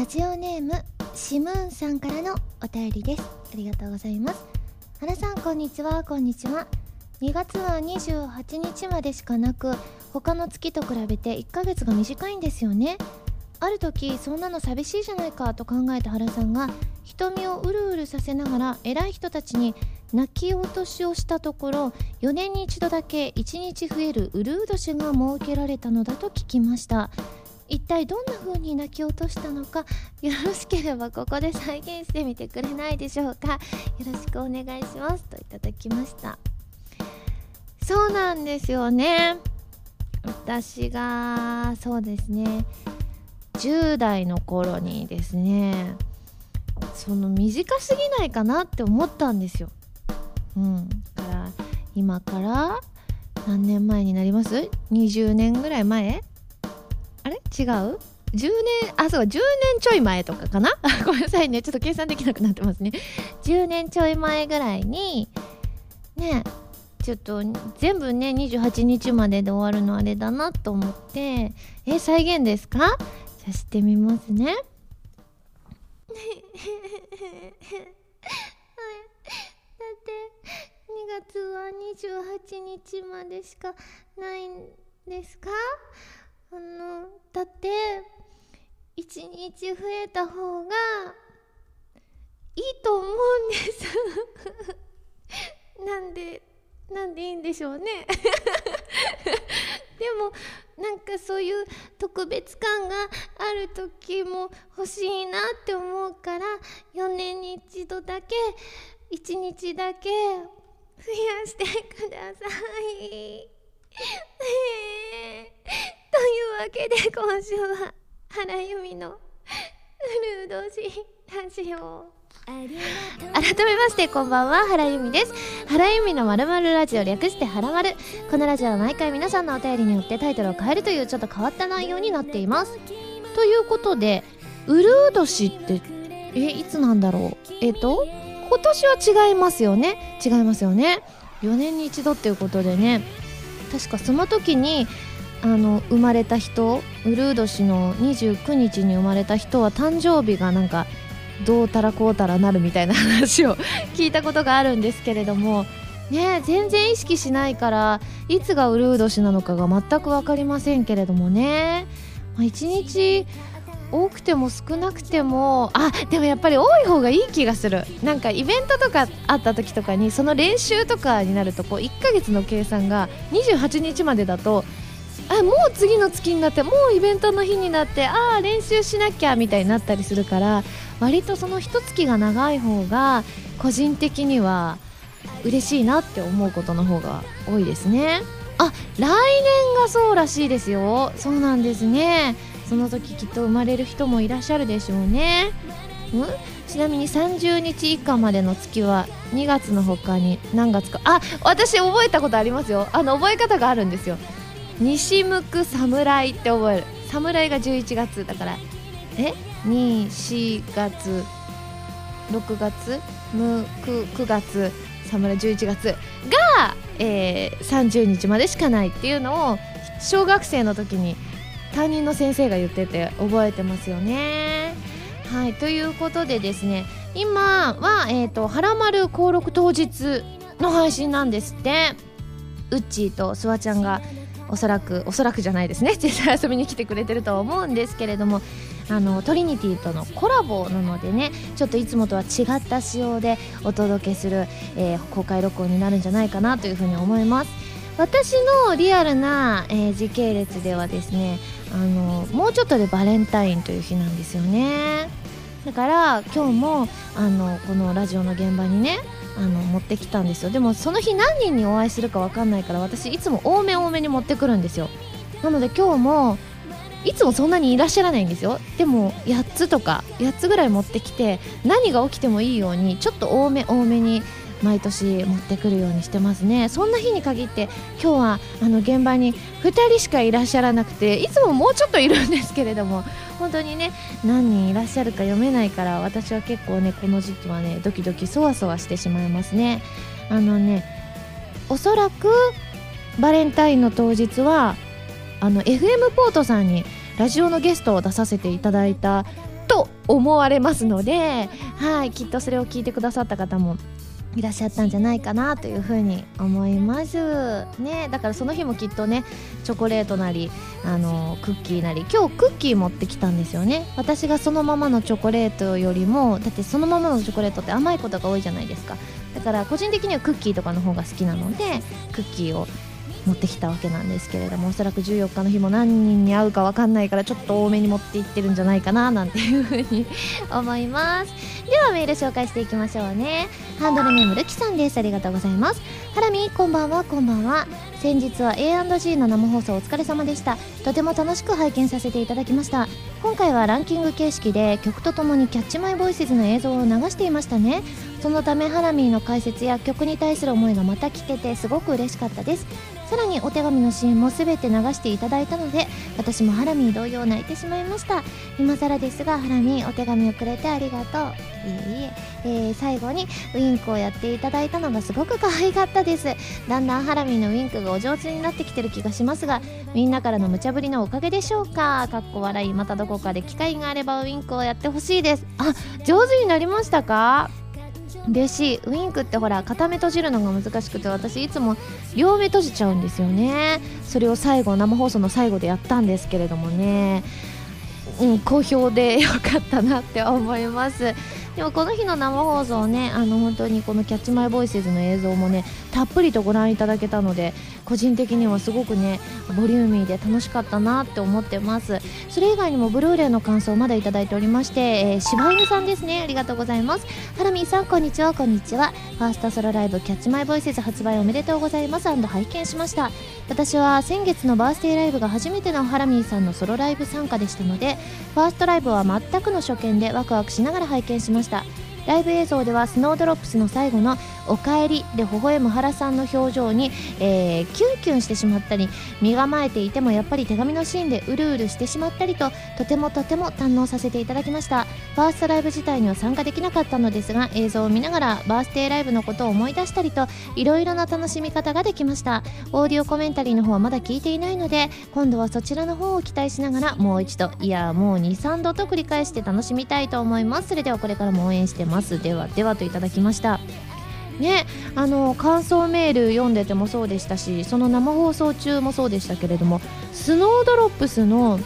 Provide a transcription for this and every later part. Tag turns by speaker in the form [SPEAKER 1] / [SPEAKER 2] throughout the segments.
[SPEAKER 1] ラジオネームシムーンさんからのお便りです。ありがとうございます。原さんこんにちは。こんにちは。2月は28日までしかなく他の月と比べて1ヶ月が短いんですよね。ある時そんなの寂しいじゃないかと考えた原さんが瞳をうるうるさせながら偉い人たちに泣き落としをしたところ4年に一度だけ1日増えるうるう年が設けられたのだと聞きました。一体どんな風に泣き落としたのかよろしければここで再現してみてくれないでしょうか。よろしくお願いします。といただきました。そうなんですよね。私がそうですね。10代の頃にですねその短すぎないかなって思ったんですよ。うん。だから今から何年前になります ?20 年ぐらい前？あれ？違う ?10 年、あ、そう、10年ちょい前とかかな？ごめんなさいね。ちょっと計算できなくなってますね。10年ちょい前ぐらいに、ね、ちょっと全部ね、28日までで終わるのあれだなと思って、え、再現ですか？じゃあしてみますね。だって2月は28日までしかないんですか？あのだって1日増えた方がいいと思うんです なんでなんでいいんでしょうね でもなんかそういう特別感がある時も欲しいなって思うから4年に一度だけ1日だけ増やしてください。というわけで今週は原由美の「うるう年ラジオ」改めましてこんばんは原由美です。原由美のまるまるラジオ略してはらまるこのラジオは毎回皆さんのお便りによってタイトルを変えるというちょっと変わった内容になっています。ということでうるう年ってえいつなんだろう？えっ、と今年は違いますよね？違いますよね？4年に一度っていうことでね。確かその時にあの生まれた人ウルー年の29日に生まれた人は誕生日がなんかどうたらこうたらなるみたいな話を 聞いたことがあるんですけれどもね全然意識しないからいつがウルー年なのかが全く分かりませんけれどもね、まあ、1日多くても少なくてもあでもやっぱり多い方がいい気がする。なんかイベントとかあった時とかにその練習とかになるとこう1ヶ月の計算が28日までだとあもう次の月になってもうイベントの日になってああ練習しなきゃみたいになったりするから割とその一月が長い方が個人的には嬉しいなって思うことの方が多いですね。あ来年がそうらしいですよ。そうなんですね。その時きっと生まれる人もいらっしゃるでしょうね。ん？ちなみに30日以下までの月は2月の他に何月か？あ私覚えたことありますよ。あの覚え方があるんですよ。西向く侍って覚える。侍が11月だから。え？24月。6月？むく9月。侍11月。が、えー、30日までしかないっていうのを小学生の時に担任の先生が言ってて覚えてますよね。はいということでですね今は、えーと、はらまる登録当日の配信なんですって。うっちーとすわちゃんがおそらくおそらくじゃないですね。実際遊びに来てくれてるとは思うんですけれどもあのトリニティとのコラボなのでねちょっといつもとは違った仕様でお届けする、えー、公開録音になるんじゃないかなというふうに思います。私のリアルな、えー、時系列ではですねあのもうちょっとでバレンタインという日なんですよね。だから今日もあのこのラジオの現場にねあの持ってきたんですよ。でもその日何人にお会いするか分かんないから私いつも多め多めに持ってくるんですよ。なので今日もいつもそんなにいらっしゃらないんですよ。でも8つとか8つぐらい持ってきて何が起きてもいいようにちょっと多め多めに毎年持ってくるようにしてますね。そんな日に限って今日はあの現場に2人しかいらっしゃらなくていつももうちょっといるんですけれども本当にね何人いらっしゃるか読めないから私は結構ねこの時期はねドキドキそわそわしてしまいますね。あのねおそらくバレンタインの当日はあの FM ポートさんにラジオのゲストを出させていただいたと思われますのではいきっとそれを聞いてくださった方もいらっしゃったんじゃないかなというふうに思います。ねだからその日もきっとねチョコレートなりあのクッキーなり今日クッキー持ってきたんですよね。私がそのままのチョコレートよりもだってそのままのチョコレートって甘いことが多いじゃないですか。だから個人的にはクッキーとかの方が好きなのでクッキーを持ってきたわけなんですけれどもおそらく14日の日も何人に会うか分かんないからちょっと多めに持っていってるんじゃないかななんていうふうに思います。ではメール紹介していきましょうね。ハンドルネームるきさんです。ありがとうございます。ハラミこんばんはこんばんは。先日は A&G の生放送お疲れ様でした。とても楽しく拝見させていただきました。今回はランキング形式で曲とともにキャッチマイボイスズの映像を流していましたね。そのためハラミーの解説や曲に対する思いがまた聞けてすごく嬉しかったです。さらにお手紙のシーンも全て流していただいたので私もハラミー同様泣いてしまいました。今更ですがハラミーお手紙をくれてありがとう。いえいえ。えー、最後にウインクをやっていただいたのがすごく可愛かったです。だんだんハラミーのウインクがお上手になってきてる気がしますがみんなからの無茶ぶりのおかげでしょうか。かっこ笑いまたどこかで機会があればウインクをやってほしいです。あ上手になりましたか？嬉しい。ウインクってほら片目閉じるのが難しくて私いつも両目閉じちゃうんですよね。それを最後生放送の最後でやったんですけれどもね。うん好評でよかったなって思います。でもこの日の生放送ねあの本当にこの「キャッチマイボイスズの映像もねたっぷりとご覧いただけたので個人的にはすごくねボリューミーで楽しかったなって思ってます。それ以外にもブルーレイの感想をまだいただいておりまして、えー、柴犬さんですね。ありがとうございます。ハラミーさんこんにちは。こんにちは。ファーストソロライブキャッチマイボイスズ発売おめでとうございます。拝見しました。私は先月のバースデーライブが初めてのハラミーさんのソロライブ参加でしたのでファーストライブは全くの初見でワクワクしながら拝見しました。ライブ映像ではスノードロップスの最後の「おかえり」で微笑む原さんの表情に、えー、キュンキュンしてしまったり身構えていてもやっぱり手紙のシーンでうるうるしてしまったりととてもとても堪能させていただきました。ファーストライブ自体には参加できなかったのですが映像を見ながらバースデーライブのことを思い出したりといろいろな楽しみ方ができました。オーディオコメンタリーの方はまだ聞いていないので今度はそちらの方を期待しながらもう一度いやもう23度と繰り返して楽しみたいと思います。それではこれからも応援してます。ではではといただきました。ねあの感想メール読んでてもそうでしたしその生放送中もそうでしたけれどもスノードロップスの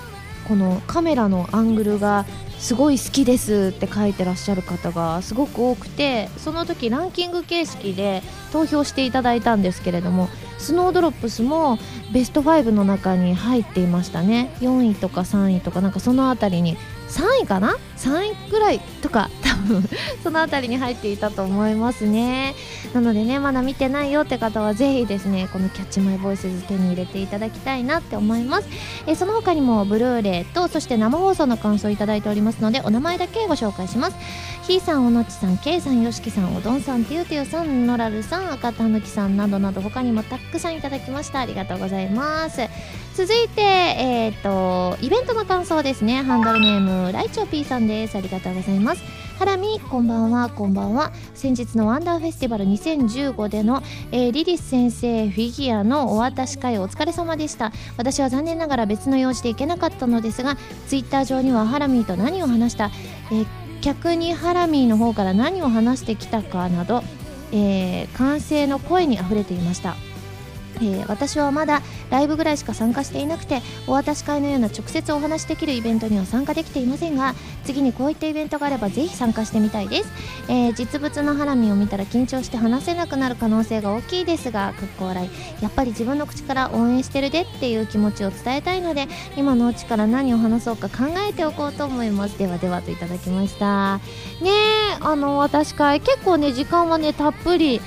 [SPEAKER 1] このカメラのアングルがすごい好きですって書いてらっしゃる方がすごく多くてその時ランキング形式で投票していただいたんですけれどもスノードロップスもベスト5の中に入っていましたね。4位とか3位とかなんかその辺りに3位かな？3位ぐらいとか その辺りに入っていたと思いますね。なのでねまだ見てないよって方はぜひですねこの「キャッチマイボイスズ手に入れていただきたいなって思います。えその他にもブルーレイとそして生放送の感想をいただいておりますのでお名前だけご紹介します。ひーさんおのちさんけいさんよしきさんおどんさんてゆてゆさんのらるさん赤たぬきさんなどなど他にもたくさんいただきました。ありがとうございます。続いてえっ、ー、とイベントの感想ですね。ハンドルネームライチョピーさんです。ありがとうございます。ハラミこんばんはこんばんは。先日のワンダーフェスティバル2015での、えー、リリス先生フィギュアのお渡し会お疲れ様でした。私は残念ながら別の用事で行けなかったのですがツイッター上にはハラミーと何を話した、えー、客にハラミーの方から何を話してきたかなど、えー、歓声の声にあふれていました。えー、私はまだライブぐらいしか参加していなくてお渡し会のような直接お話しできるイベントには参加できていませんが次にこういったイベントがあればぜひ参加してみたいです、えー、実物のハラミを見たら緊張して話せなくなる可能性が大きいですがかっこ笑いやっぱり自分の口から応援してるでっていう気持ちを伝えたいので今のうちから何を話そうか考えておこうと思います。ではではといただきました。ねえあの私会結構ね時間はねたっぷり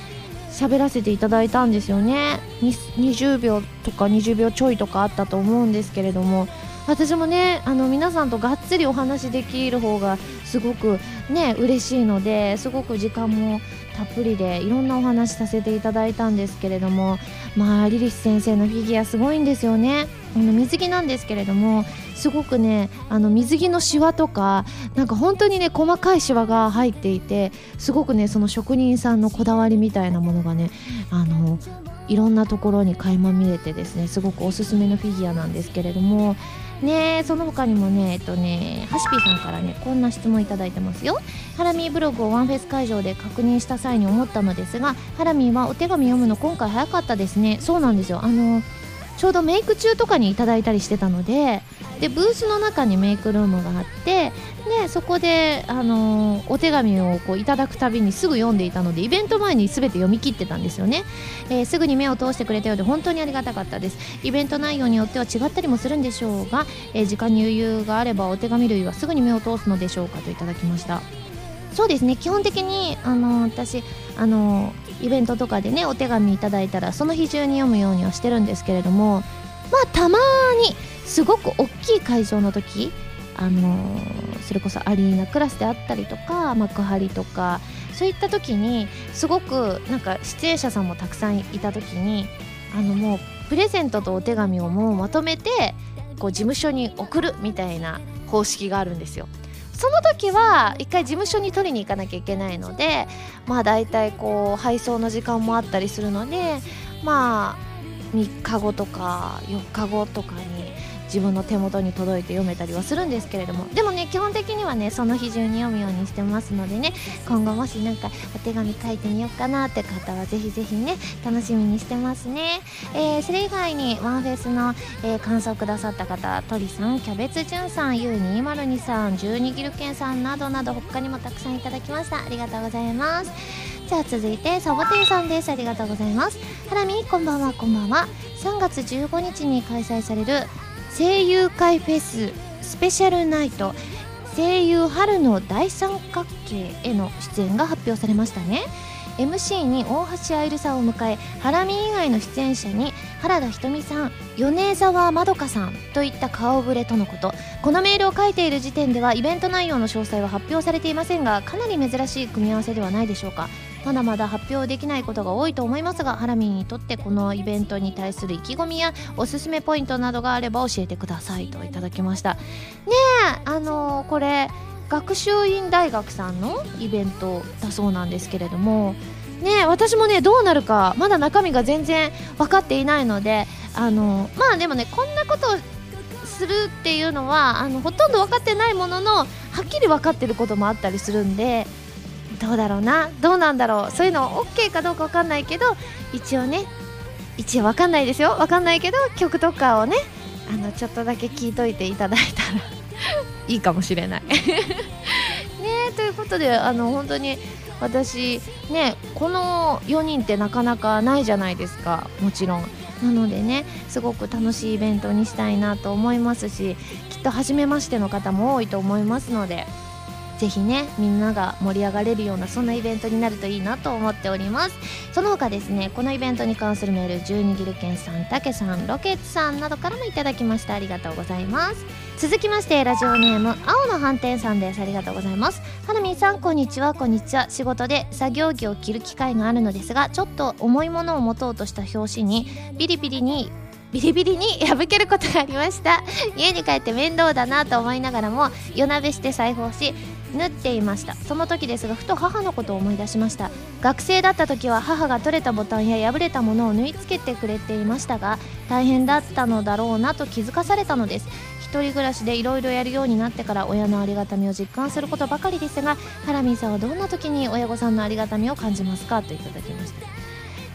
[SPEAKER 1] 喋らせていただいたんですよね。20秒とか20秒ちょいとかあったと思うんですけれども。私もねあの皆さんとがっつりお話できる方がすごくね嬉しいのですごく時間もたっぷりでいろんなお話させていただいたんですけれども。まあリリス先生のフィギュアすごいんですよね。あの水着なんですけれどもすごくねあの水着のシワとかなんか本当にね細かいシワが入っていてすごくねその職人さんのこだわりみたいなものがねあのいろんなところに垣間見れてですねすごくおすすめのフィギュアなんですけれどもねその他にもねえっとねハシピーさんからねこんな質問いただいてますよ。ハラミーブログをワンフェス会場で確認した際に思ったのですがハラミーはお手紙読むの今回早かったですね。そうなんですよ。あのちょうどメイク中とかにいただいたりしてたのででブースの中にメイクルームがあってでそこで、あのー、お手紙をこういただくたびにすぐ読んでいたのでイベント前に全て読み切ってたんですよね、えー、すぐに目を通してくれたようで本当にありがたかったです。イベント内容によっては違ったりもするんでしょうが、えー、時間に余裕があればお手紙類はすぐに目を通すのでしょうかといただきました。そうですね。基本的に、あの私、あのイベントとかでねお手紙いただいたらその日中に読むようにはしてるんですけれどもまあたまにすごく大きい会場の時あのー、それこそアリーナクラスであったりとか幕張とかそういった時にすごくなんか出演者さんもたくさんいた時にあのもうプレゼントとお手紙をもうまとめてこう事務所に送るみたいな方式があるんですよ。その時は一回事務所に取りに行かなきゃいけないのでまあ大体こう配送の時間もあったりするのでまあ3日後とか4日後とかに自分の手元に届いて読めたりはするんですけれども。でもね基本的にはねその日中に読むようにしてますのでね。今後もしなんかお手紙書いてみようかなって方はぜひぜひね楽しみにしてますね、えー、それ以外にワンフェスの、えー、感想くださった方鳥さんキャベツじゅんさん U202 さん12ギルケンさんなどなど他にもたくさんいただきました。ありがとうございます。じゃあ続いてサボテンさんです。ありがとうございます。ハラミこんばんはこんばんは。3月15日に開催される声優会フェススペシャルナイト声優春の大三角形への出演が発表されましたね。MC に大橋愛流さんを迎えハラミ以外の出演者に原田ひとみさん米沢まどかさんといった顔ぶれとのこと。このメールを書いている時点ではイベント内容の詳細は発表されていませんがかなり珍しい組み合わせではないでしょうか。まだまだ発表できないことが多いと思いますがハラミにとってこのイベントに対する意気込みやおすすめポイントなどがあれば教えてくださいといただきました。ねえあのー、これ学習院大学さんのイベントだそうなんですけれどもね私もねどうなるかまだ中身が全然分かっていないのであのまあでもねこんなことをするっていうのはあのほとんど分かってないもののはっきり分かってることもあったりするんでどうだろうな？どうなんだろう？そういうの OK かどうか分かんないけど一応ね一応分かんないですよ。分かんないけど曲とかをねあのちょっとだけ聞いといていただいたら いいかもしれない。ねということであの本当に私ねこの4人ってなかなかないじゃないですか。もちろん。なのでねすごく楽しいイベントにしたいなと思いますしきっと初めましての方も多いと思いますのでぜひねみんなが盛り上がれるようなそんなイベントになるといいなと思っております。その他ですねこのイベントに関するメール12ギルケンさんたけさんロケッツさんなどからもいただきましたありがとうございます。続きましてラジオネーム青の斑点さんです。ありがとうございます。はなみさんこんにちはこんにちは。仕事で作業着を着る機会があるのですがちょっと重いものを持とうとした表紙にビリビリにビリビリに 破けることがありました。家に帰って面倒だなと思いながらも夜鍋して裁縫し縫っていました。その時ですがふと母のことを思い出しました。学生だった時は母が取れたボタンや破れたものを縫い付けてくれていましたが大変だったのだろうなと気づかされたのです。一人暮らしでいろいろやるようになってから親のありがたみを実感することばかりですがハラミーさんはどんな時に親御さんのありがたみを感じますかといただきました。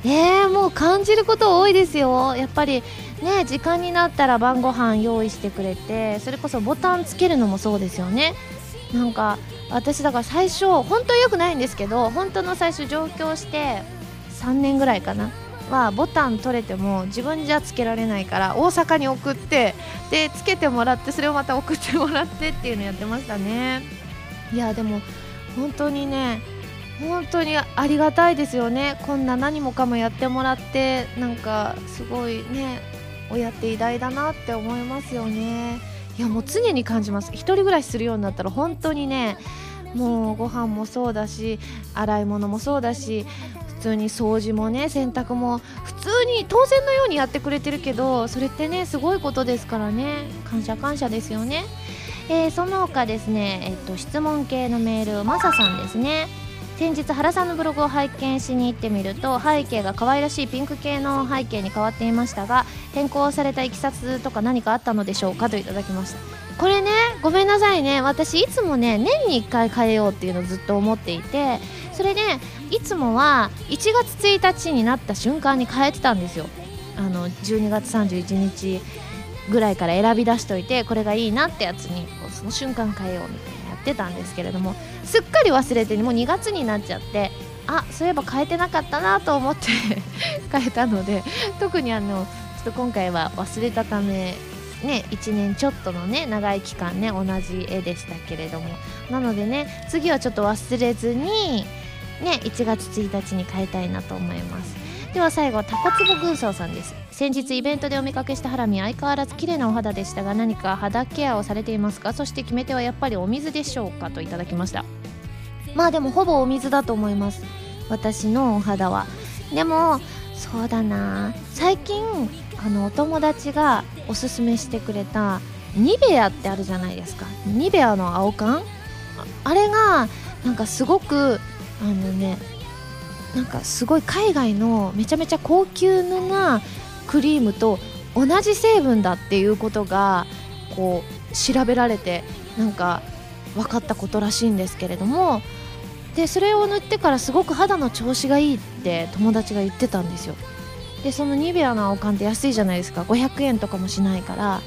[SPEAKER 1] えー、もう感じること多いですよ。やっぱりね時間になったら晩ご飯用意してくれてそれこそボタンつけるのもそうですよね。なんか私だから最初本当良くないんですけど本当の最初上京して3年ぐらいかな。はボタン取れても自分じゃつけられないから大阪に送ってでつけてもらってそれをまた送ってもらってっていうのやってましたね。いやでも本当にね本当にありがたいですよね。こんな何もかもやってもらってなんかすごいね親って偉大だなって思いますよね。いやもう常に感じます。一人暮らしするようになったら本当にねもうご飯もそうだし洗い物もそうだし普通に掃除もね洗濯も普通に当然のようにやってくれてるけどそれってねすごいことですからね。感謝感謝ですよね、えー、その他ですね、えっと、質問系のメールマサさんですね。先日原さんのブログを拝見しに行ってみると背景が可愛らしいピンク系の背景に変わっていましたが変更されたいきさつとか何かあったのでしょうかといただきました。これねごめんなさいね。私いつもね年に1回変えようっていうのをずっと思っていてそれでいつもは1月1日になった瞬間に変えてたんですよ。あの12月31日ぐらいから選び出しといてこれがいいなってやつにその瞬間変えようみたいな。ってたんですけれどもすっかり忘れてもう2月になっちゃってあそういえば変えてなかったなと思って 変えたので特にあのちょっと今回は忘れたためね1年ちょっとのね長い期間ね同じ絵でしたけれどもなのでね次はちょっと忘れずにね1月1日に変えたいなと思います。では最後タコツボ軍曹さんです。先日イベントでお見かけしたハラミ相変わらず綺麗なお肌でしたが何か肌ケアをされていますか？そして決め手はやっぱりお水でしょうかといただきました。まあでもほぼお水だと思います。私のお肌は。でもそうだな。最近あのお友達がおすすめしてくれたニベアってあるじゃないですか。ニベアの青缶？あれがなんかすごくあのねなんかすごい海外のめちゃめちゃ高級なクリームと同じ成分だっていうことがこう調べられてなんか分かったことらしいんですけれどもでそれを塗ってからすごく肌の調子がいいって友達が言ってたんですよ。でそのニベアの青缶って安いじゃないですか。500円とかもしないから。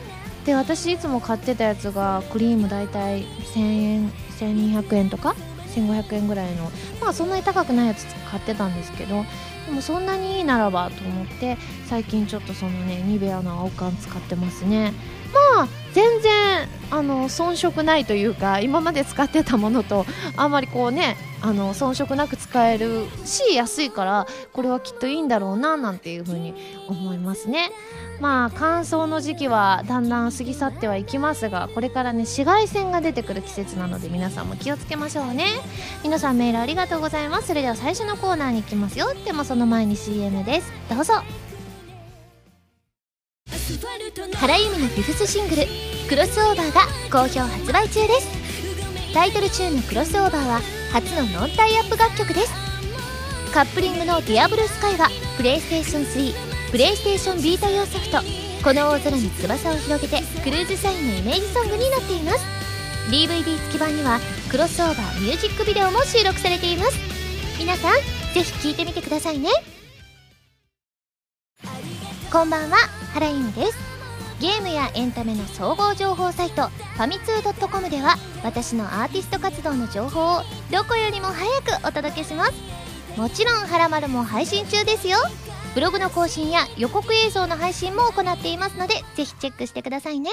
[SPEAKER 1] で私いつも買ってたやつがクリーム大体1000円1200円とか1500円ぐらいのまあそんなに高くないやつ買ってたんですけどでもそんなにいいならばと思って最近ちょっとそのねニベアの青缶使ってますね。まあ全然あの遜色ないというか今まで使ってたものとあんまりこうねあの遜色なく使えるし安いからこれはきっといいんだろうななんていうふうに思いますね。まあ乾燥の時期はだんだん過ぎ去ってはいきますがこれからね紫外線が出てくる季節なので皆さんも気をつけましょうね。皆さんメールありがとうございます。それでは最初のコーナーに行きますよ。でもその前に CM です。どうぞ。原由美のフィフスシングル「クロスオーバー」が好評発売中です。タイトルチューンの「クロスオーバー」は初のノンタイアップ楽曲です。カップリングの「ディアブルスカイはプレイステーション3プレイステーションビータ用ソフト「この大空に翼を広げて」クルーズサインのイメージソングになっています。DVD 付き版にはクロスオーバーミュージックビデオも収録されています。皆さんぜひ聴いてみてくださいね。こんばんは原由美です。ゲームやエンタメの総合情報サイトファミツー .com では私のアーティスト活動の情報をどこよりも早くお届けします。もちろん「はらまる」も配信中ですよ。ブログの更新や予告映像の配信も行っていますのでぜひチェックしてくださいね。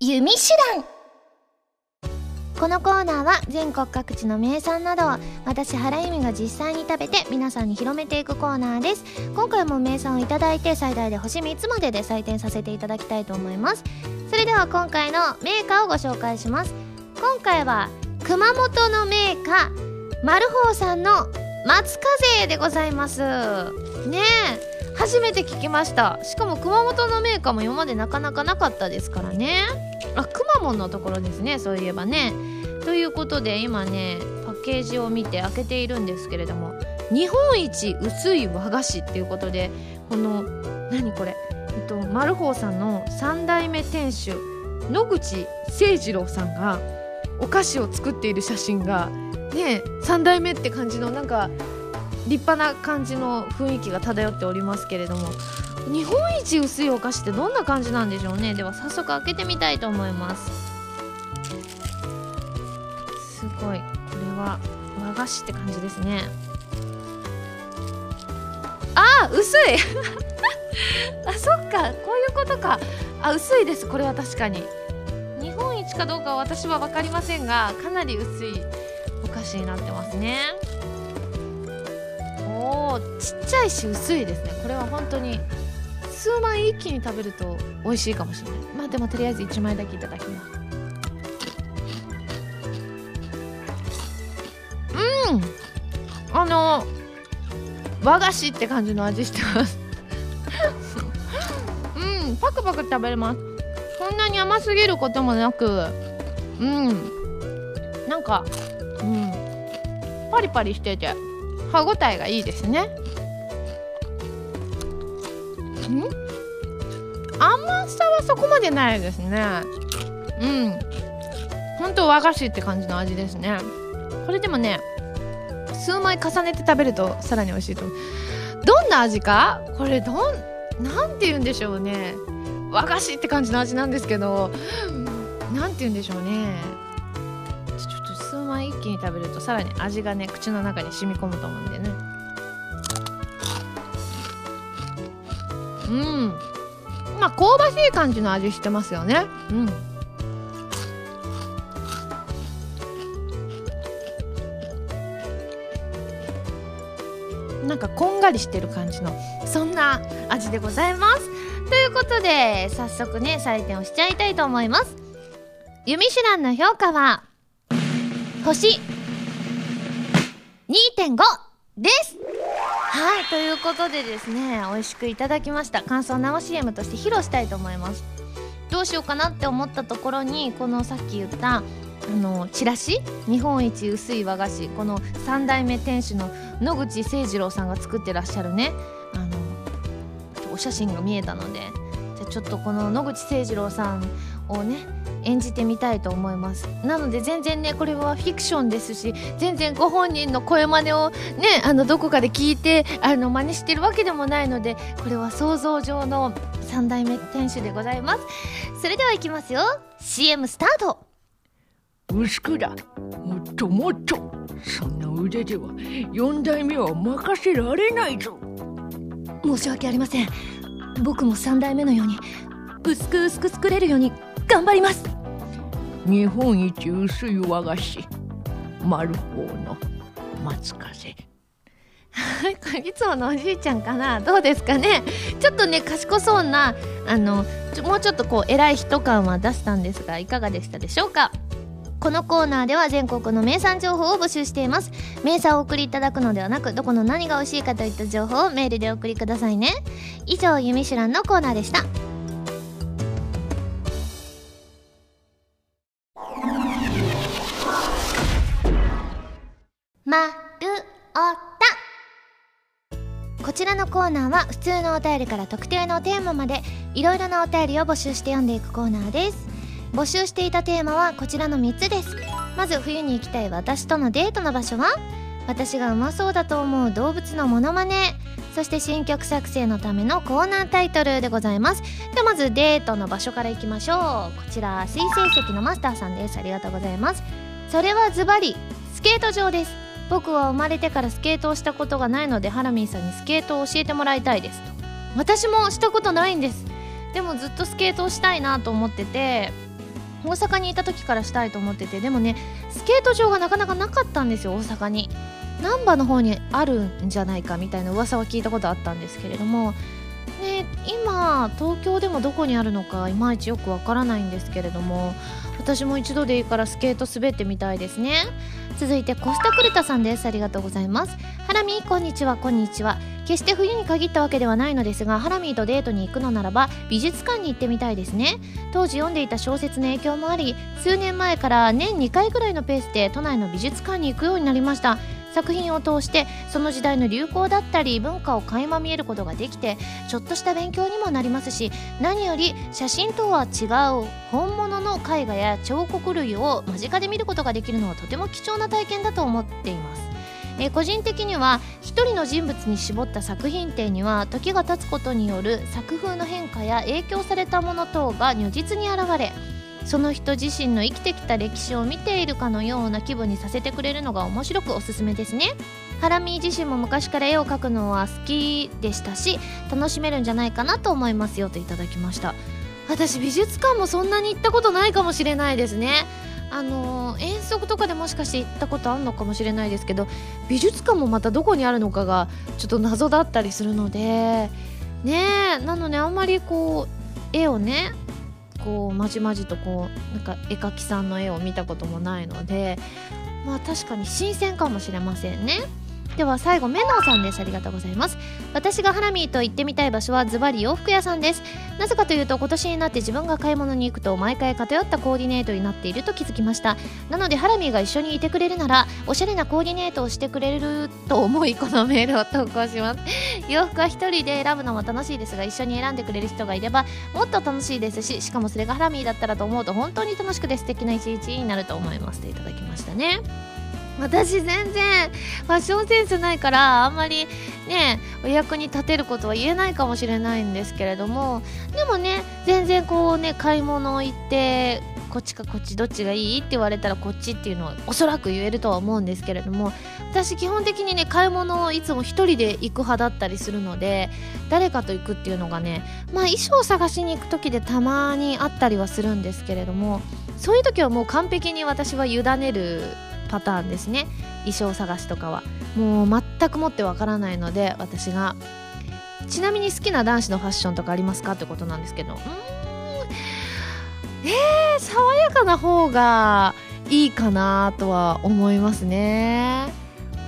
[SPEAKER 1] 弓手段。このコーナーは全国各地の名産などを私原由美が実際に食べて皆さんに広めていくコーナーです。今回も名産をいただいて最大で星3つまでで採点させていただきたいと思います。それでは今回のメーカーをご紹介します。今回は熊本のメーカーマルホーさんの松風でございます。ねえ。初めて聞きました。しかも熊本のメーカーも今までなかなかなかったですからね。あくまモンのところですね。そういえばね。ということで今ねパッケージを見て開けているんですけれども日本一薄い和菓子っていうことでこの何これ、マルホーさんの3代目店主野口誠二郎さんがお菓子を作っている写真がね3代目って感じのなんか立派な感じの雰囲気が漂っておりますけれども日本一薄いお菓子ってどんな感じなんでしょうね。では早速開けてみたいと思います。すごい。これは和菓子って感じですね。あー薄い。あそっか。こういうことか。あ薄いです。これは確かに。日本一かどうかは私は分かりませんがかなり薄い。お菓子になってますね。おーちっちゃいし薄いですね。これは本当に数枚一気に食べると美味しいかもしれない。まあでもとりあえず1枚だけいただきます。うんあの和菓子って感じの味してます。うんパクパク食べれます。そんなに甘すぎることもなくうん。なんかパリパリしてて歯ごたえがいいですね。ん？甘さはそこまでないですね。うん。ほんと和菓子って感じの味ですね。これでもね数枚重ねて食べるとさらに美味しいと思う。どんな味か？これどんなんて言うんでしょうね。和菓子って感じの味なんですけどなんて言うんでしょうね。と数枚一気に食べるとさらに味がね口の中に染み込むと思うんでね。うん。まあ香ばしい感じの味してますよね。うん。なんかこんがりしてる感じのそんな味でございます。ということで早速ね採点をしちゃいたいと思います。ユミシュランの評価は星。2.5です。はいということでですね美味しくいただきました。感想生 CM として披露したいと思います。どうしようかなって思ったところにこのさっき言ったあのチラシ？日本一薄い和菓子。この3代目店主の野口誠二郎さんが作ってらっしゃるね。あのお写真が見えたので。じゃちょっとこの野口誠二郎さんをね演じてみたいと思います。なので全然ねこれはフィクションですし全然ご本人の声真似をねあのどこかで聞いてあの真似してるわけでもないのでこれは想像上の3代目店主でございます。それではいきますよ。CM スタート。
[SPEAKER 2] 息子だもっともっとそんな腕では4代目は任せられないぞ。
[SPEAKER 3] 申し訳ありません。僕も3代目のように薄く薄く作れるように頑張ります。
[SPEAKER 2] 日本一薄い和菓子。マルフォーの松風。
[SPEAKER 1] はいつものおじいちゃんかな？どうですかね？ちょっとね賢そうなあのもうちょっとこう偉い人感は出したんですがいかがでしたでしょうか？このコーナーでは全国の名産情報を募集しています。名産をお送りいただくのではなくどこの何が美味しいかといった情報をメールでお送りくださいね。以上「ゆみしゅらん」のコーナーでしたこちらのコーナーは普通のお便りから特定のテーマまでいろいろなお便りを募集して読んでいくコーナーです。募集していたテーマはこちらの3つです。まず冬に行きたい私とのデートの場所は？私がうまそうだと思う動物のモノマネ。そして新曲作成のためのコーナータイトルでございます。ではまずデートの場所からいきましょう。こちら水星石のマスターさんです。ありがとうございます。それはズバリスケート場です。僕は生まれてからスケートをしたことがないのでハラミーさんにスケートを教えてもらいたいですと。私もしたことないんです。でもずっとスケートをしたいなと思ってて大阪にいた時からしたいと思っててでもねスケート場がなかなかなかったんですよ大阪に。難波の方にあるんじゃないかみたいな噂は聞いたことあったんですけれどもね今東京でもどこにあるのかいまいちよくわからないんですけれども私も一度でいいからスケート滑ってみたいですね。続いてコスタクルタさんです。ありがとうございます。ハラミーこんにちは。こんにちは。決して冬に限ったわけではないのですがハラミーとデートに行くのならば美術館に行ってみたいですね。当時読んでいた小説の影響もあり数年前から年2回ぐらいのペースで都内の美術館に行くようになりました。作品を通してその時代の流行だったり文化を垣間見えることができてちょっとした勉強にもなりますし何より写真とは違う本物の絵画や彫刻類を間近で見ることができるのはとても貴重な体験だと思っています。え個人的には一人の人物に絞った作品展には時が経つことによる作風の変化や影響されたもの等が如実に現れその人自身の生きてきた歴史を見ているかのような気分にさせてくれるのが面白くおすすめですね。ハラミー自身も昔から絵を描くのは好きでしたし楽しめるんじゃないかなと思いますよといただきました。私美術館もそんなに行ったことないかもしれないですね。あのー遠足とかでもしかして行ったことあるのかもしれないですけど美術館もまたどこにあるのかがちょっと謎だったりするのでねえなのであんまりこう絵をねこうまじまじとこうなんか絵描きさんの絵を見たこともないのでまあ確かに新鮮かもしれませんね。では最後メノさんです。ありがとうございます。私がハラミーと行ってみたい場所はズバリ洋服屋さんです。なぜかというと今年になって自分が買い物に行くと毎回偏ったコーディネートになっていると気づきました。なのでハラミーが一緒にいてくれるならおしゃれなコーディネートをしてくれると思いこのメールを投稿します。洋服は一人で選ぶのも楽しいですが一緒に選んでくれる人がいればもっと楽しいですししかもそれがハラミーだったらと思うと本当に楽しくて素敵な一日になると思います。といただきましたね。私全然ファッションセンスないからあんまりねお役に立てることは言えないかもしれないんですけれどもでもね全然こうね買い物行ってこっちかこっちどっちがいいって言われたらこっちっていうのはおそらく言えるとは思うんですけれども私基本的にね買い物をいつも一人で行く派だったりするので誰かと行くっていうのがねまあ衣装を探しに行く時でたまにあったりはするんですけれどもそういう時はもう完璧に私は委ねるパターンですね。衣装探しとかは。もう全くもってわからないので私がちなみに好きな男子のファッションとかありますか？ってことなんですけど。うーん。えー、爽やかな方がいいかなとは思いますね。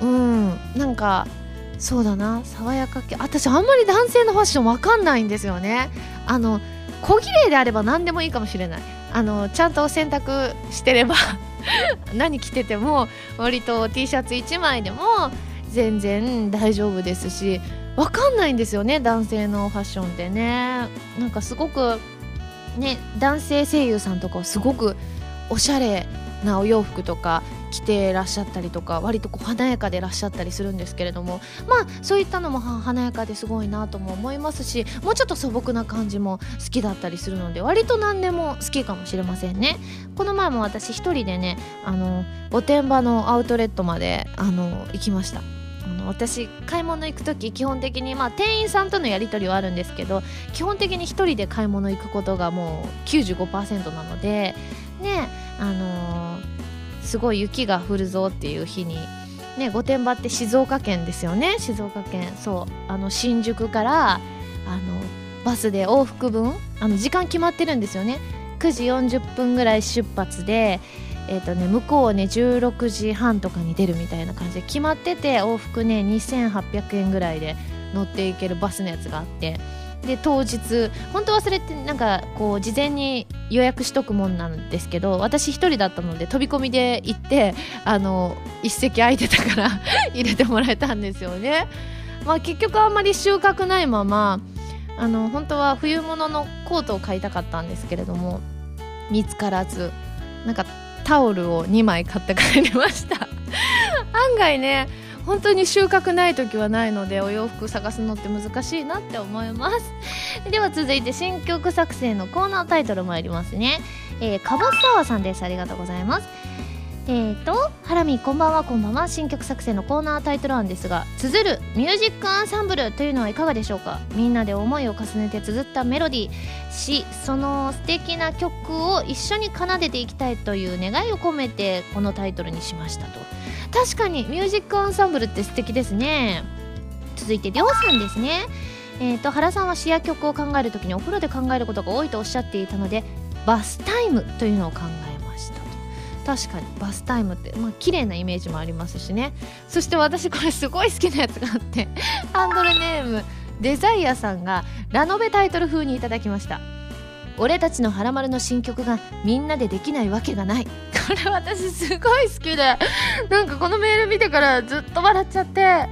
[SPEAKER 1] うん。なんかそうだな。爽やか系。私あんまり男性のファッションわかんないんですよね。あの小綺麗であれば何でもいいかもしれない。あのちゃんと洗濯してれば 何着てても割と T シャツ1枚でも全然大丈夫ですし分かんないんですよね男性のファッションってね。なんかすごくね男性声優さんとかすごくおしゃれなお洋服とか着てらっしゃったりとか割とこう華やかでらっしゃったりするんですけれどもまあそういったのも華やかですごいなとも思いますしもうちょっと素朴な感じも好きだったりするので割と何でも好きかもしれませんね。この前も私一人でねあの御殿場のアウトレットまであの行きました。あの私買い物行く時基本的にまあ店員さんとのやり取りはあるんですけど基本的に一人で買い物行くことがもう95%なのでねあのーすごい雪が降るぞっていう日にね御殿場って静岡県ですよね。静岡県。そう。あの新宿からあのバスで往復分あの時間決まってるんですよね。9時40分ぐらい出発でえーとね、向こうね16時半とかに出るみたいな感じで決まってて往復ね2800円ぐらいで乗っていけるバスのやつがあって。で当日本当はそれってなんかこう事前に予約しとくもんなんですけど私一人だったので飛び込みで行ってあの一席空いてたから 入れてもらえたんですよね。まあ、結局あんまり収穫ないままあの本当は冬物のコートを買いたかったんですけれども見つからずなんかタオルを2枚買って帰りました 案外ね本当に収穫ない時はないのでお洋服探すのって難しいなって思います。では続いて新曲作成のコーナータイトル参りますね、えー、かぼすサワさんです。ありがとうございます。えーと、ハラミこんばんはこんばんは新曲作成のコーナータイトル案ですが「綴るミュージックアンサンブル」というのはいかがでしょうか？みんなで思いを重ねて綴ったメロディーしその素敵な曲を一緒に奏でていきたいという願いを込めてこのタイトルにしましたと。確かにミュージックアンサンブルって素敵ですね。続いてりょうさんですね。えーと、原さんは詩や曲を考える時にお風呂で考えることが多いとおっしゃっていたのでバスタイムというのを考え確かにバスタイムってまあ綺麗なイメージもありますしね。そして私これすごい好きなやつがあって ハンドルネームデザイアさんがラノベタイトル風にいただきました。俺たちのハラマルの新曲がみんなでできないわけがない。これ私すごい好きでなんかこのメール見てからずっと笑っちゃって。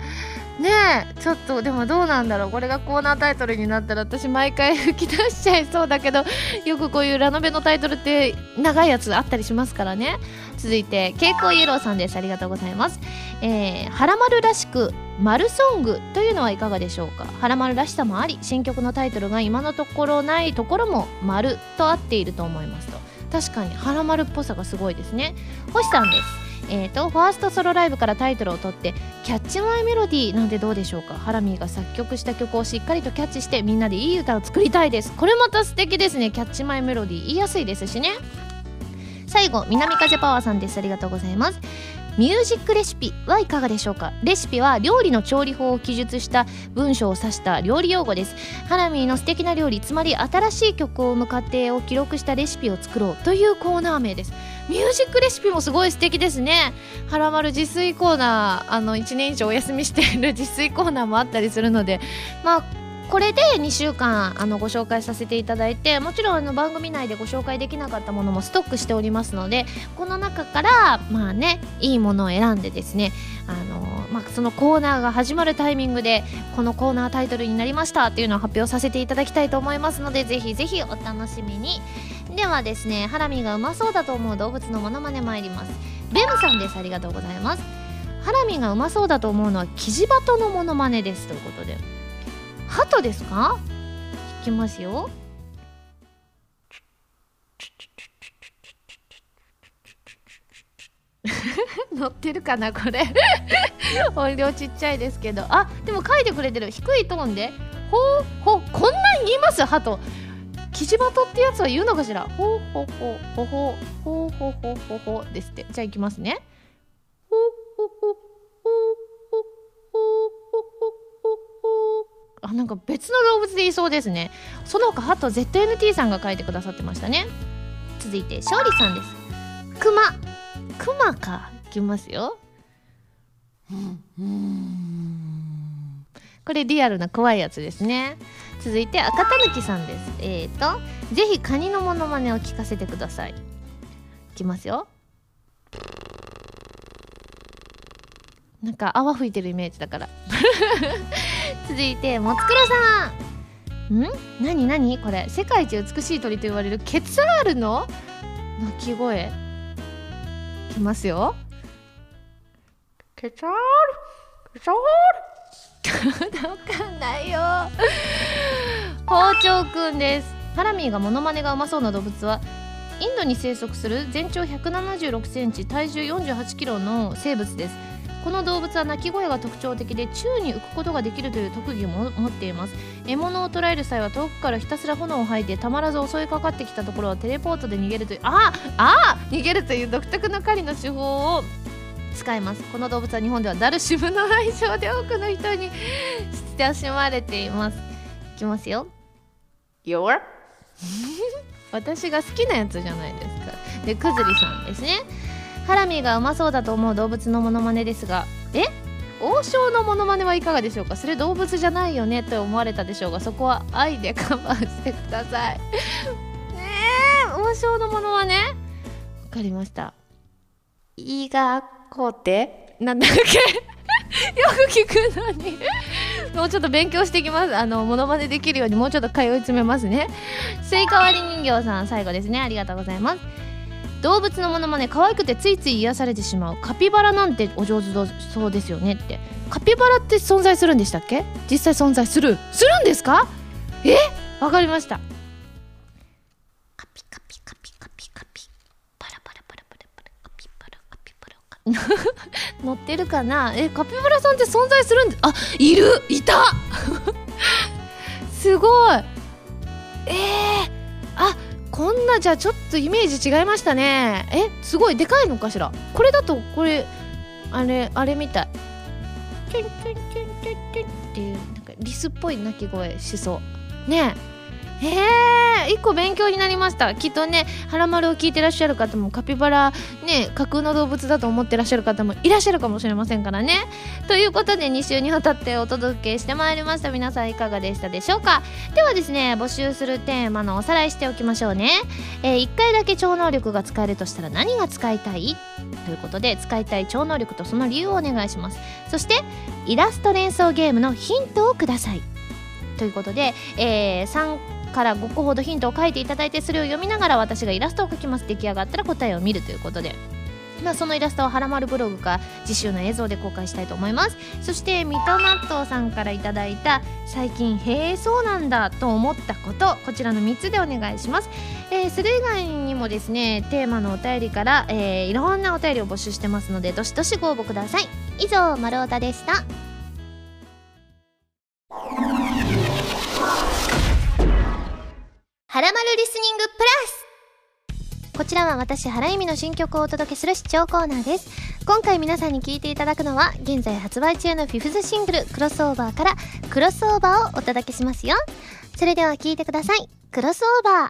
[SPEAKER 1] ねえちょっとでもどうなんだろう。これがコーナータイトルになったら私毎回吹き出しちゃいそうだけど よくこういうラノベのタイトルって長いやつあったりしますからね。続いて蛍光イエローさんです。ありがとうございます。えー、はらまるらしくマルソングというのはいかがでしょうか？はらまるらしさもあり新曲のタイトルが今のところないところも「丸と合っていると思いますと。確かにはらまるっぽさがすごいですね。星さんです。えーと、ファーストソロライブからタイトルを取って「キャッチマイメロディー」なんてどうでしょうか？ハラミーが作曲した曲をしっかりとキャッチしてみんなでいい歌を作りたいです。これまた素敵ですね。キャッチマイメロディー。言いやすいですしね。最後南風パワーさんです。ありがとうございます。ミュージックレシピはいかがでしょうか？レシピは料理の調理法を記述した文章を指した料理用語です。ハラミーの素敵な料理つまり新しい曲を生む過程を記録したレシピを作ろうというコーナー名です。ミュージックレシピもすごい素敵ですね。はらまる自炊コーナーあの1年以上お休みしている自炊コーナーもあったりするのでまあこれで2週間あのご紹介させていただいてもちろんあの番組内でご紹介できなかったものもストックしておりますのでこの中からまあねいいものを選んでですねあの、まあ、そのコーナーが始まるタイミングでこのコーナータイトルになりましたっていうのを発表させていただきたいと思いますのでぜひぜひお楽しみに。ではですねハラミがうまそうだと思う動物のモノマネ参ります。ベムさんです。ありがとうございます。ハラミがうまそうだと思うのはキジバトのモノマネですということで。鳩ですか？聞きますよ。乗ってるかなこれ？音量ちっちゃいですけど。あでも書いてくれてる。低いトーンで。ほうほうこんなに言います？ハトキジバトってやつは言うのかしら？ほうほうほうほほほうほほほほですって。じゃあいきますね。ほうほほほうほほあなんか別の動物でいそうですね。その他ハト ZNT さんが書いてくださってましたね。続いて勝利さんです。クマクマか。いきますよ。これリアルな怖いやつですね。続いて赤たぬきさんです。えーとぜひカニのモノマネを聞かせてください。いきますよ。なんか泡吹いてるイメージだから。続いてもつくろさん。ん？何何これ？世界一美しい鳥と言われるケツァールの？鳴き声。いきますよ。ケツァールケツァールわかんないよ。包丁くんです。ハラミーがモノマネがうまそうな動物はインドに生息する全長176センチ体重48キロの生物ですこの動物は鳴き声が特徴的で宙に浮くことができるという特技を持っています。獲物を捕らえる際は遠くからひたすら炎を吐いてたまらず襲いかかってきたところはテレポートで逃げるというああ逃げるという独特の狩りの手法を使います。この動物は日本ではダルシムの愛称で多くの人に親しまれています。いきますよ。Your? 私が好きなやつじゃないですか。でくずりさんですねハラミがうまそうだと思う動物のモノマネですがえ？王将のモノマネはいかがでしょうか？それ動物じゃないよねと思われたでしょうがそこは愛でカバーしてください。ねえ王将のモノマネ？わかりました。いがこてなんだっけ？よく聞くのに。もうちょっと勉強していきます。あのモノマネできるようにもうちょっと通い詰めますね。スイカ割り人形さん最後ですね。ありがとうございます。動物のものまね可愛くてついつい癒されてしまう。カピバラなんてお上手そうですよねって。カピバラって存在するんでしたっけ？実際存在する。するんですか？え？わかりました。カピカピカピカピカピ。パラパラパラパラパラカピバラカピバラ。乗ってるかな？えカピバラさんって存在するんであいる！いた！すごい！えー、あこんなじゃあちょっとイメージ違いましたね。えすごいでかいのかしら？これだとこれあれあれみたい。チュンチュンチュンチュンチュンっていうなんかリスっぽい鳴き声しそう。ねえ。えー1個勉強になりました。きっとねはらまるを聞いてらっしゃる方もカピバラね架空の動物だと思ってらっしゃる方もいらっしゃるかもしれませんからね。ということで2週にわたってお届けしてまいりました。皆さんいかがでしたでしょうか？ではですね募集するテーマのおさらいしておきましょうね、えー、1回だけ超能力が使えるとしたら何が使いたい？ということで使いたい超能力とその理由をお願いします。そしてイラスト連想ゲームのヒントをください。ということで、えー、3から5個ほどヒントを書いていただいてそれを読みながら私がイラストを描きます。出来上がったら答えを見るということで。まあ、そのイラストははらまるブログか次週の映像で公開したいと思います。そして水戸納豆さんからいただいた最近へえそうなんだと思ったこと。こちらの3つでお願いします、えー、それ以外にもですねテーマのお便りから、えー、いろんなお便りを募集してますのでどしどしご応募ください。以上丸太でした。はらまるリスニングプラス。こちらは私、原由美の新曲をお届けする視聴コーナーです。今回皆さんに聴いていただくのは現在発売中のフィフスシングル「クロスオーバー」から「クロスオーバー」をお届けしますよ。それでは聴いてください「クロスオーバー」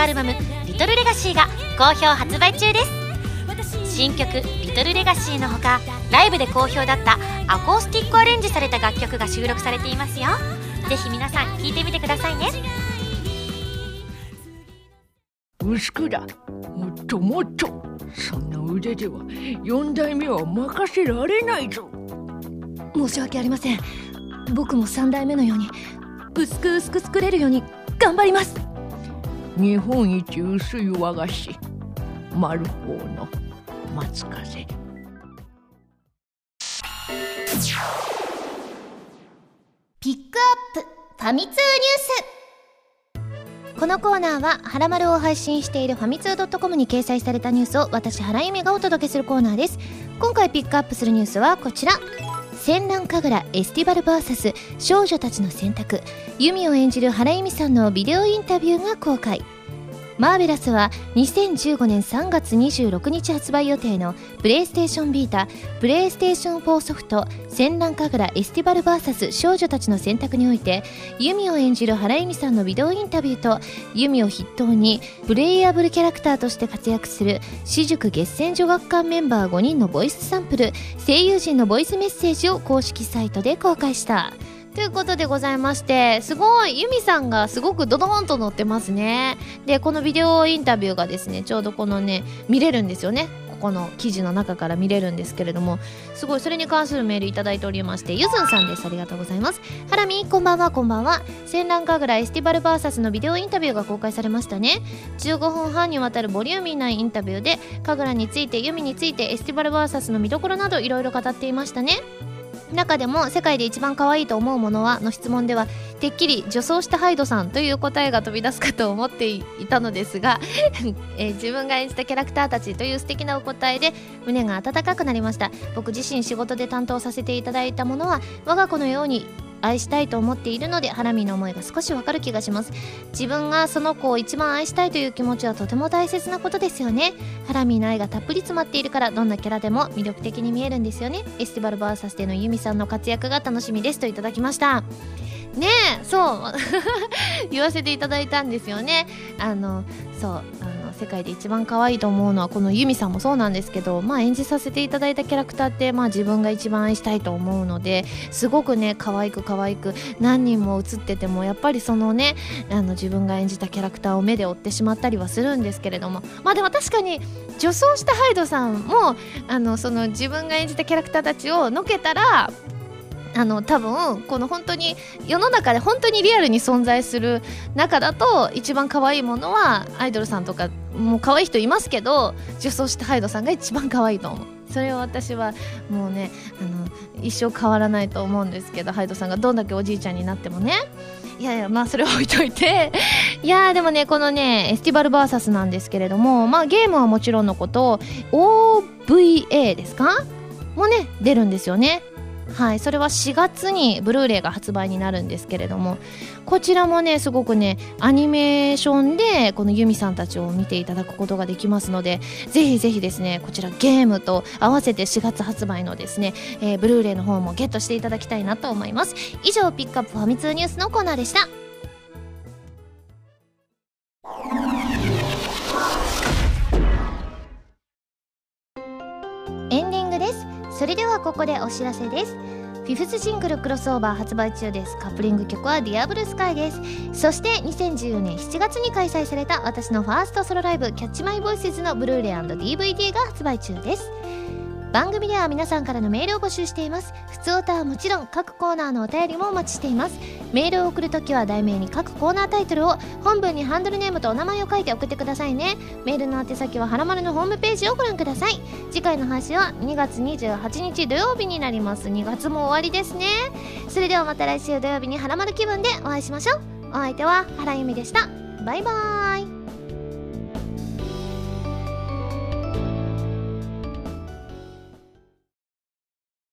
[SPEAKER 3] ク
[SPEAKER 1] アルバム「リトルレガシーが好評発売中です。新曲「リトルレガシーのほかライブで好評だったアコースティックアレンジされた楽曲が収録されていますよ。ぜひ皆さん聴いてみてくださいね。
[SPEAKER 2] 薄倉もっともっとそんな腕では四代目は任せられないぞ。
[SPEAKER 3] 申し訳ありません。僕も3代目のように薄く薄く作れるように頑張ります
[SPEAKER 2] 日本一薄い和菓子。マルフォーの松風。
[SPEAKER 1] ピックアップファミ通ニュース。このコーナーは「はらまる」を配信しているファミツー .com に掲載されたニュースを私原由美がお届けするコーナーです。今回ピックアップするニュースはこちら。戦乱神楽エスティバル VS 少女たちの選択由美を演じる原由美さんのビデオインタビューが公開。マーベラスは2015年3月26日発売予定のプレイステーションビータプレイステーション4ソフト戦乱神楽エスティバル VS 少女たちの選択においてユミを演じる原由美さんのビデオインタビューとユミを筆頭にプレイヤブルキャラクターとして活躍する私塾月戦女学館メンバー5人のボイスサンプル声優陣のボイスメッセージを公式サイトで公開した。ということでございましてすごいユミさんがすごくドドーンと乗ってますね。でこのビデオインタビューがですねちょうどこのね見れるんですよね。ここの記事の中から見れるんですけれどもすごいそれに関するメールいただいておりましてゆずんさんです。ありがとうございます。ハラミこんばんは。こんばんは。戦乱神楽エスティバル VS のビデオインタビューが公開されましたね。15分半にわたるボリューミーなインタビューで神楽についてユミについてエスティバル VS の見どころなどいろいろ語っていましたね。中でも世界で一番可愛いと思うものはの質問ではてっきり女装したハイドさんという答えが飛び出すかと思っていたのですが、えー自分が演じたキャラクターたちという素敵なお答えで胸が温かくなりました。僕自身仕事で担当させていただいたものは我が子のように愛したいと思っているのでハラミの思いが少しわかる気がします。自分がその子を一番愛したいという気持ちはとても大切なことですよね。ハラミの愛がたっぷり詰まっているからどんなキャラでも魅力的に見えるんですよね。エスティバル VS でのユミさんの活躍が楽しみですといただきました。ねえそう。言わせていただいたんですよね。あのそう世界で一番可愛いと思うのはこのユミさんもそうなんですけどまあ演じさせていただいたキャラクターってまあ自分が一番愛したいと思うのですごくね可愛く可愛く何人も映っててもやっぱりそのねあの自分が演じたキャラクターを目で追ってしまったりはするんですけれどもまあでも確かに女装したハイドさんもあのその自分が演じたキャラクターたちをのけたらあの多分この本当に世の中で本当にリアルに存在する中だと一番可愛いものはアイドルさんとかもう可愛い人いますけど女装してハイドさんが一番可愛いと思う。それを私はもうねあの一生変わらないと思うんですけどハイドさんがどんだけおじいちゃんになってもね。いやいやまあそれは置いといて。いやでもねこのねエスティバル VS なんですけれどもまあゲームはもちろんのこと OVA ですか？もね出るんですよね。はいそれは4月にブルーレイが発売になるんですけれどもこちらもねすごくねアニメーションでこのユミさんたちを見ていただくことができますのでぜひぜひですねこちらゲームと合わせて4月発売のですね、えー、ブルーレイの方もゲットしていただきたいなと思います。以上ピックアップファミ通ニュースのコーナーでした。それではここでお知らせです。フィフスシングルクロスオーバー発売中です。カップリング曲はディアブルスカイです。そして2014年7月に開催された私のファーストソロライブキャッチマイボイスズのブルーレイ &DVD が発売中です。番組では皆さんからのメールを募集しています。普通歌はもちろん各コーナーのお便りもお待ちしています。メールを送るときは題名に各コーナータイトルを本文にハンドルネームとお名前を書いて送ってくださいね。メールの宛先ははらまるのホームページをご覧ください。次回の配信は2月28日土曜日になります。2月も終わりですね。それではまた来週土曜日にはらまる気分でお会いしましょう。お相手は原由美でした。バイバーイ。